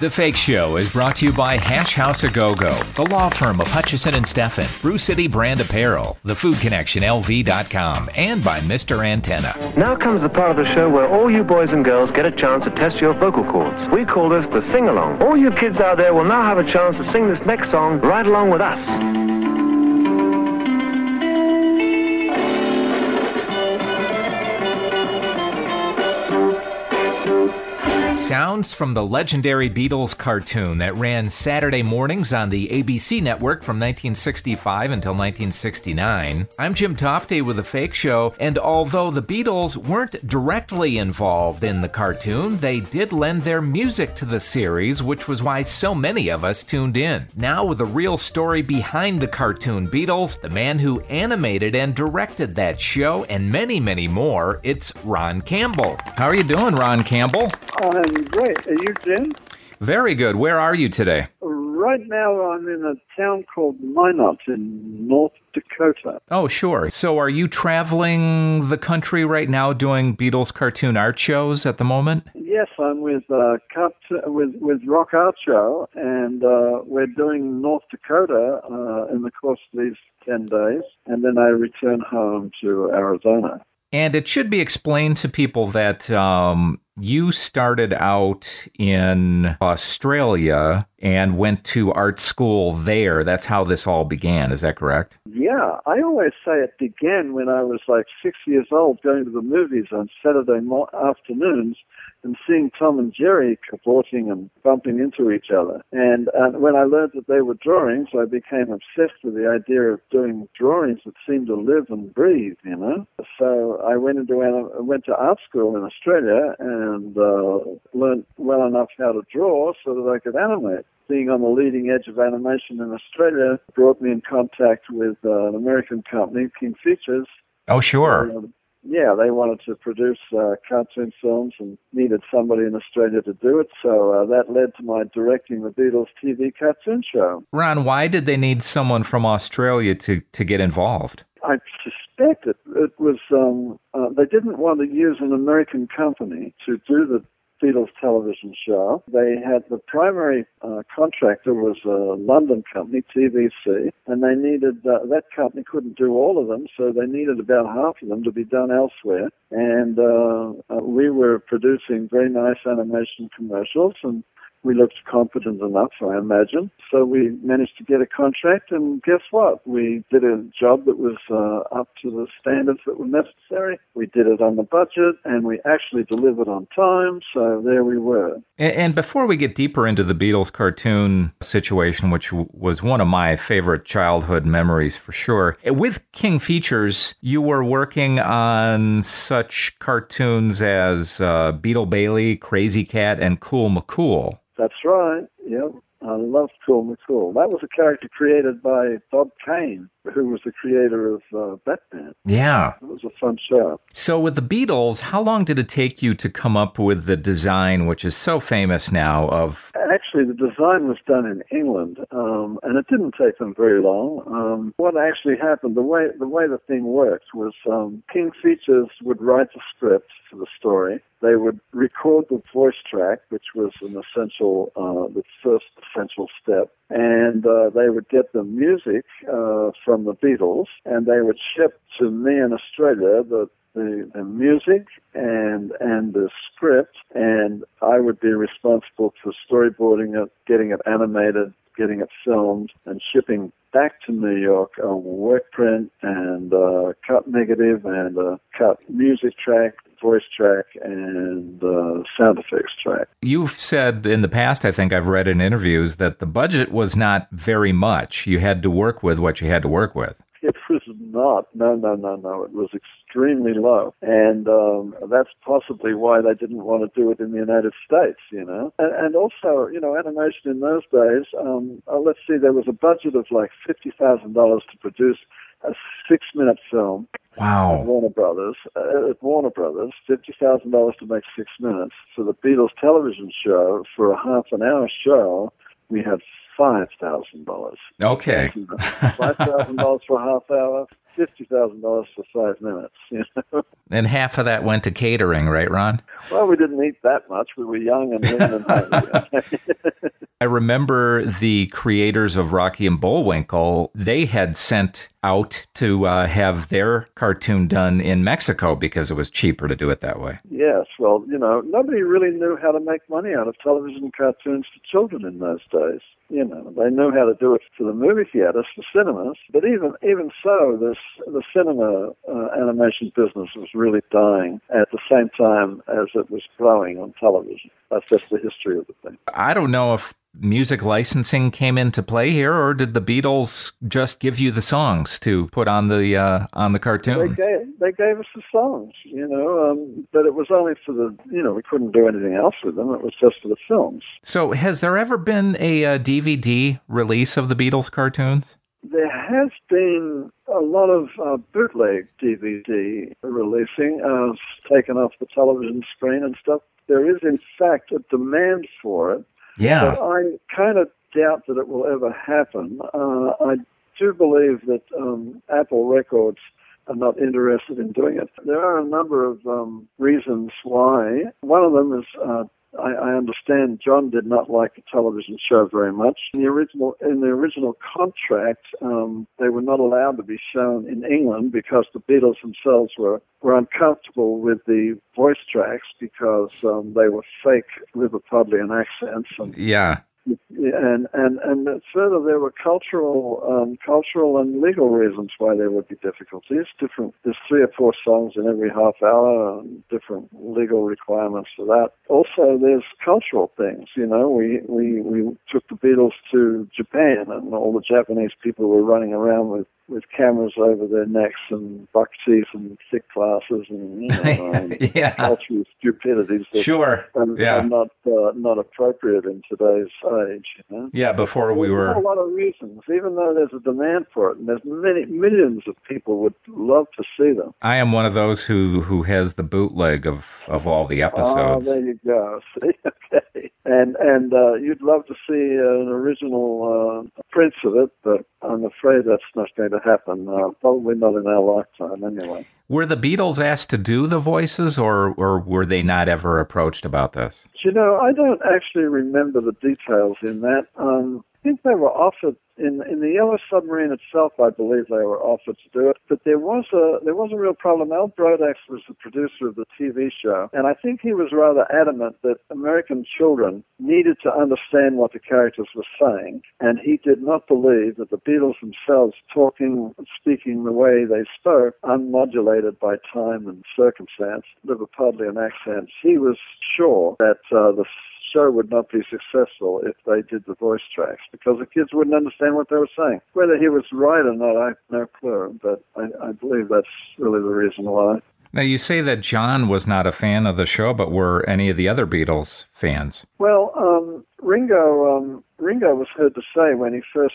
The Fake Show is brought to you by Hash House A Go Go, the law firm of Hutchison and Steffen, Brew City Brand Apparel, The Food Connection LV.com, and by Mr. Antenna. Now comes the part of the show where all you boys and girls get a chance to test your vocal cords. We call this the sing along. All you kids out there will now have a chance to sing this next song right along with us. Sounds from the legendary Beatles cartoon that ran Saturday mornings on the ABC network from 1965 until 1969. I'm Jim Tofte with The Fake Show, and although the Beatles weren't directly involved in the cartoon, they did lend their music to the series, which was why so many of us tuned in. Now, with the real story behind the cartoon Beatles, the man who animated and directed that show, and many, many more, it's Ron Campbell. How are you doing, Ron Campbell? Oh, I'm great. Are you Jim? Very good. Where are you today? Right now, I'm in a town called Minot in North Dakota. Oh, sure. So, are you traveling the country right now doing Beatles cartoon art shows at the moment? Yes, I'm with uh, Cut, with with Rock Art Show, and uh, we're doing North Dakota uh, in the course of these ten days, and then I return home to Arizona. And it should be explained to people that um, you started out in Australia and went to art school there. That's how this all began. Is that correct? Yeah, I always say it began when I was like six years old, going to the movies on Saturday afternoons and seeing Tom and Jerry cavorting and bumping into each other. And uh, when I learned that they were drawings, I became obsessed with the idea of doing drawings that seemed to live and breathe, you know. So I went into went to art school in Australia and uh, learned well enough how to draw so that I could animate being on the leading edge of animation in Australia brought me in contact with uh, an American company, King Features. Oh, sure. Yeah, they wanted to produce uh, cartoon films and needed somebody in Australia to do it. So uh, that led to my directing the Beatles TV cartoon show. Ron, why did they need someone from Australia to, to get involved? I suspect it, it was um, uh, they didn't want to use an American company to do the Beatles television show. They had the primary uh, contractor was a London company, TVC, and they needed uh, that company couldn't do all of them, so they needed about half of them to be done elsewhere. And uh, uh we were producing very nice animation commercials, and we looked competent enough, I imagine. So we managed to get a contract, and guess what? We did a job that was uh, up to the standards that were necessary. We did it on the budget, and we actually delivered on time. So there we were. And, and before we get deeper into the Beatles cartoon situation, which w- was one of my favorite childhood memories for sure, with King Features, you were working on such cartoons as uh, Beetle Bailey, Krazy Kat, and Cool McCool. That's right. Yep. I love Cool McCool. That was a character created by Bob Kane, who was the creator of uh, Batman. Yeah. It was a fun show. So, with the Beatles, how long did it take you to come up with the design, which is so famous now, of. Actually, the design was done in England, um, and it didn't take them very long. Um, what actually happened, the way the way the thing worked was um, King Features would write the script for the story. They would record the voice track, which was an essential, uh, the first essential step, and uh, they would get the music uh, from the Beatles, and they would ship to me in Australia the the, the music and and the script, and I would be responsible for storyboarding it, getting it animated, getting it filmed, and shipping back to New York a work print and a cut negative and a cut music track voice track and sound effects track. You've said in the past, I think I've read in interviews, that the budget was not very much. You had to work with what you had to work with. Not. No, no, no, no. It was extremely low. And um, that's possibly why they didn't want to do it in the United States, you know. And, and also, you know, animation in those days, um, uh, let's see, there was a budget of like $50,000 to produce a six minute film. Wow. At Warner Brothers, uh, at Warner Brothers, fifty thousand dollars to make six minutes. For the Beatles television show, for a half an hour show, we had five thousand dollars. Okay. five thousand dollars for a half hour, fifty thousand dollars for five minutes. You know. And half of that went to catering, right, Ron? Well, we didn't eat that much. We were young and lean and hungry. I remember the creators of Rocky and Bullwinkle, they had sent out to uh, have their cartoon done in Mexico because it was cheaper to do it that way. Yes, well, you know, nobody really knew how to make money out of television cartoons for children in those days. You know, they knew how to do it for the movie theaters, for cinemas, but even even so, this the cinema uh, animation business was really dying at the same time as it was growing on television. That's just the history of the thing. I don't know if music licensing came into play here, or did the Beatles just give you the songs to put on the uh, on the They cartoons? gave they gave us the songs, you know, um, but it was only for the you know we couldn't do anything else with them. It was just for the films. So, has there ever been a, uh DVD release of the Beatles cartoons? There has been a lot of uh, bootleg DVD releasing, uh, taken off the television screen and stuff. There is, in fact, a demand for it, Yeah. I kind of doubt that it will ever happen. Uh, I do believe that um, Apple Records are not interested in doing it. There are a number of um, reasons why. One of them is uh, I, I understand John did not like the television show very much. In the original, in the original contract, um, they were not allowed to be shown in England because the Beatles themselves were, were uncomfortable with the voice tracks because um, they were fake Liverpudlian accents and Yeah. And and and further, there were cultural, um, cultural and legal reasons why there would be difficulties. Different, there's three or four songs in every half hour, and different legal requirements for that. Also, there's cultural things. You know, we we we took the Beatles to Japan, and all the Japanese people were running around with with cameras over their necks and buck teeth and thick glasses and you know, um, Yeah. cultural stupidities that Sure. are, Yeah. are not uh, not appropriate in today's age. You know? Yeah, before we There's a lot of reasons, even though there's a demand for it, and there's many millions of people would love to see them. I am one of those who who has the bootleg of of all the Oh, episodes. there you go. See, okay, and and uh, you'd love to see an original uh, prints of it, but I'm afraid that's not going to happen. Uh, probably not in our lifetime, anyway. Were the Beatles asked to do the voices, or or were they not ever approached about this? You know, I don't actually remember the details in that. Um, think they were offered in in the Yellow Submarine itself. I believe they were offered to do it, but there was a there was a real problem. Al Brodax was the producer of the TV show, and I think he was rather adamant that American children needed to understand what the characters were saying, and he did not believe that the Beatles themselves talking speaking the way they spoke, unmodulated by time and circumstance, Liverpudlian accents. He was sure that uh, the show would not be successful if they did the voice tracks because the kids wouldn't understand what they were saying. Whether he was right or not, I have no clue, but I, I believe that's really the reason why. Now you say that John was not a fan of the show, but were any of the other Beatles fans? Well, um, Ringo, um, Ringo was heard to say when he first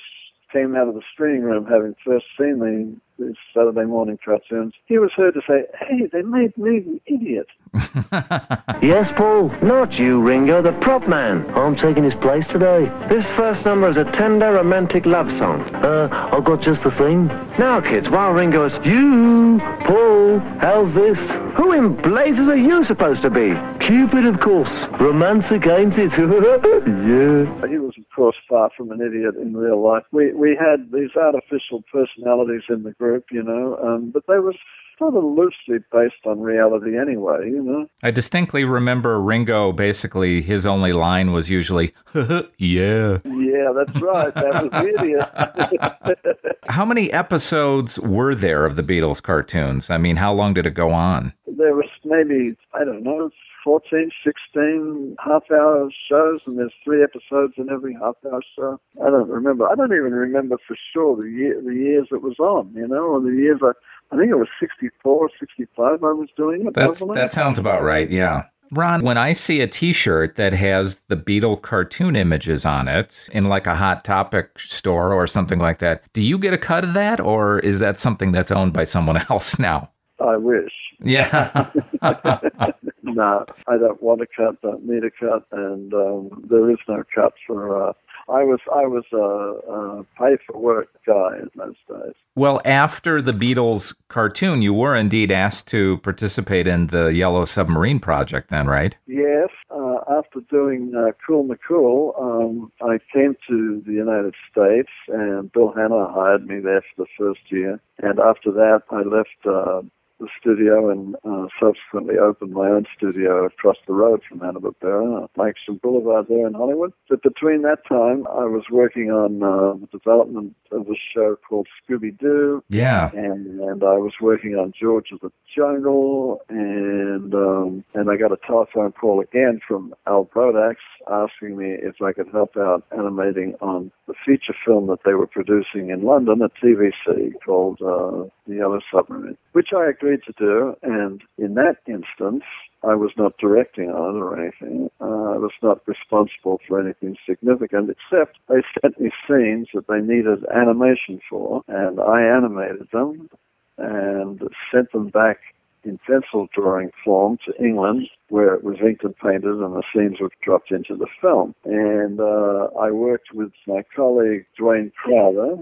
came out of the screening room, having first seen the, the Saturday morning cartoons, he was heard to say, "Hey, they made me an idiot." Yes, Paul, not you, Ringo, the prop man. I'm taking his place today. This first number is a tender romantic love song. Uh, I've got just the thing. Now, kids, while Ringo is... You, Paul, how's this? Who in blazes are you supposed to be? Cupid, of course. Romantic, ain't it? yeah. He was, of course, far from an idiot in real life. We we had these artificial personalities in the group, you know, um, but they were sort of loosely based on reality anyway, you know. I distinctly remember Ringo. Basically, his only line was usually "Yeah." Yeah, that's right. That was idiot. How many episodes were there of the Beatles cartoons? I mean, how long did it go on? there was maybe, I don't know, 14, 16 half-hour shows, and there's three episodes in every half-hour show. I don't remember. I don't even remember for sure the year, the years it was on, you know, or the years I, I think it was 64, 65 I was doing it. That's that sounds about right. Yeah. Ron, when I see a T-shirt that has the Beatle cartoon images on it in like a Hot Topic store or something like that, do you get a cut of that, or is that something that's owned by someone else now? I wish. Yeah. no, I don't want a cut, don't need a cut, and um, there is no cut for uh, I was I was a, a pay for work guy in those days. Well, after the Beatles cartoon, you were indeed asked to participate in the Yellow Submarine project. Then, right? Yes. Uh, after doing uh, Cool McCool, um, I came to the United States, and Bill Hanna hired me there for the first year. And after that, I left. Uh, the studio and uh, subsequently opened my own studio across the road from Hanna-Barbera, Langston Boulevard there in Hollywood. But between that time, I was working on uh, the development of a show called Scooby-Doo. Yeah. And, and I was working on George of the Jungle, and um, and I got a telephone call again from Al Brodax asking me if I could help out animating on the feature film that they were producing in London at TVC called uh, The Yellow Submarine, which I to do. And in that instance, I was not directing on it or anything. Uh, I was not responsible for anything significant, except they sent me scenes that they needed animation for, and I animated them and sent them back in pencil drawing form to England, where it was inked and painted, and the scenes were dropped into the film. And uh, I worked with my colleague Duane Crowther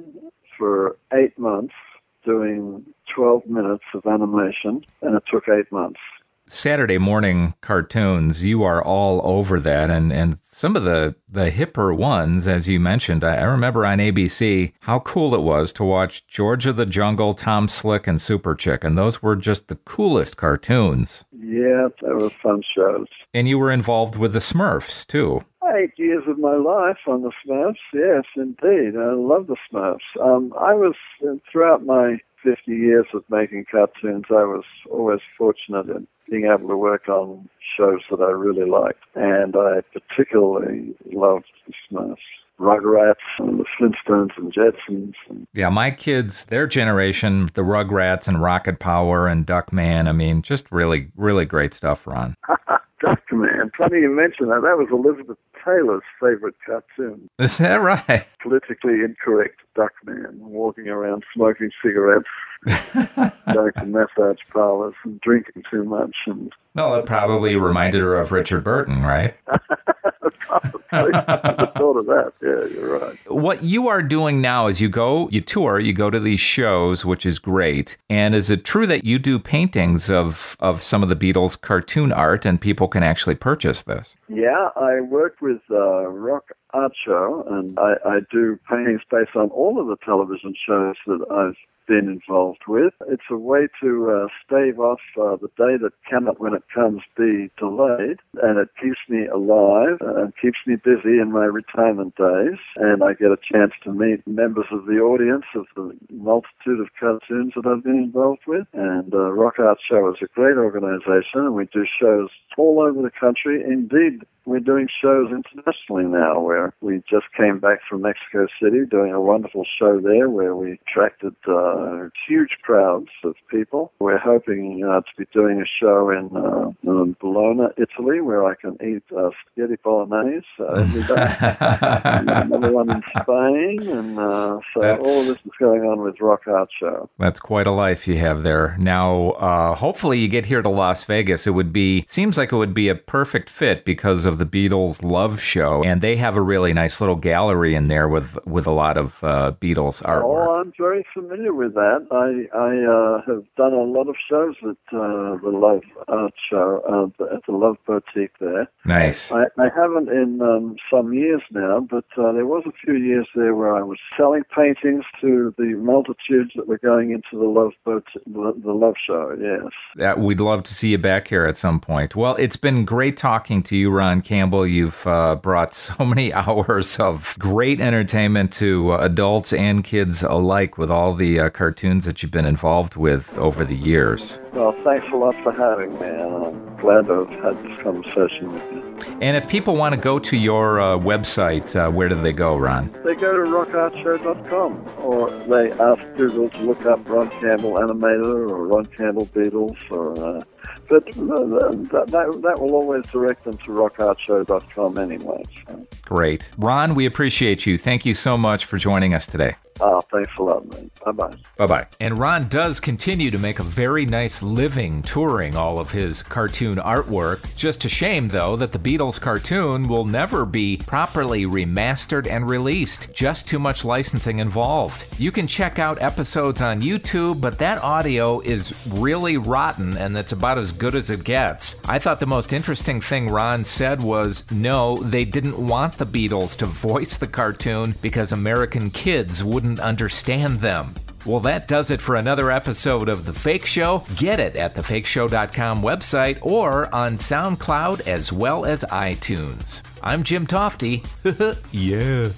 for eight months, doing 12 minutes of animation, and it took eight months. Saturday morning cartoons, you are all over that, and, and some of the, the hipper ones, as you mentioned. I, I remember on ABC how cool it was to watch George of the Jungle, Tom Slick, and Super Chick, and those were just the coolest cartoons. Yeah, they were fun shows. And you were involved with the Smurfs, too. Eight years of my life on the Smurfs, yes, indeed. I love the Smurfs. Um, I was, throughout my 50 years of making cartoons, I was always fortunate in being able to work on shows that I really liked. And I particularly loved the Smurfs. Rugrats and the Flintstones and Jetsons. And yeah, my kids, their generation, the Rugrats and Rocket Power and Duckman. I mean, just really, really great stuff, Ron. Duckman. Funny you mention that. That was Elizabeth Taylor's favorite cartoon. Is that right? Politically incorrect Duckman, walking around smoking cigarettes, going to massage parlors and drinking too much. And well, it probably reminded her of Richard Burton, right? I thought of that. Yeah, you're right. What you are doing now is you go, you tour, you go to these shows, which is great. And is it true that you do paintings of of some of the Beatles cartoon art, and people can actually purchase this? Yeah, I work with uh, Rock Show, and I, I do paintings based on all of the television shows that I've been involved with. It's a way to uh, stave off uh, the day that cannot, when it comes, be delayed, and it keeps me alive and keeps me busy in my retirement days. And I get a chance to meet members of the audience of the multitude of cartoons that I've been involved with. And uh, Art Show is a great organization, and we do shows all over the country. Indeed, we're doing shows internationally now where we just came back from Mexico City doing a wonderful show there where we attracted uh, huge crowds of people. We're hoping uh, to be doing a show in, uh, in Bologna, Italy, where I can eat uh, spaghetti bolognese uh, every day. Another one in Spain, and uh, so That's- all this is going on with Rock Art Show. That's quite a life you have there. Now, uh, hopefully, you get here to Las Vegas. It would be seems like it would be a perfect fit because of the Beatles Love Show, and they have a really nice little gallery in there with with a lot of uh, Beatles artwork. Oh, I'm very familiar with that. I I uh, have done a lot of shows at uh, the Love Art Show uh, at the Love Boutique there. Nice. I, I haven't in um, some years now, but uh, there was a few years there where I was selling paintings to the multitudes that were going into the Love Boat, the, the Love Show. Yes. That we'd love to see you back here at some point. Well, it's been great talking to you, Ron Campbell. You've uh, brought so many hours of great entertainment to uh, adults and kids alike with all the uh, cartoons that you've been involved with over the years. Well, thanks a lot for having me, and I'm glad to have had this conversation with you. And if people want to go to your uh, website, uh, where do they go, Ron? They go to rockartshow.com or they ask Google to look up Ron Campbell Animator or Ron Campbell Beatles or uh, but uh, that, that, that will always direct them to rockartshow.com anyway. So. Great. Ron, we appreciate you. Thank you so much for joining us today. Oh, thanks a lot, man. Bye bye. Bye bye. And Ron does continue to make a very nice living touring all of his cartoon artwork. Just a shame, though, that the Beatles cartoon will never be properly remastered and released. Just too much licensing involved. You can check out episodes on YouTube, but that audio is really rotten and that's about as good as it gets. I thought the most interesting thing Ron said was no, they didn't want the Beatles to voice the cartoon because American kids wouldn't understand them. Well, that does it for another episode of The Fake Show. Get it at thefakeshow.com website or on SoundCloud as well as iTunes. I'm Jim Tofte. yeah.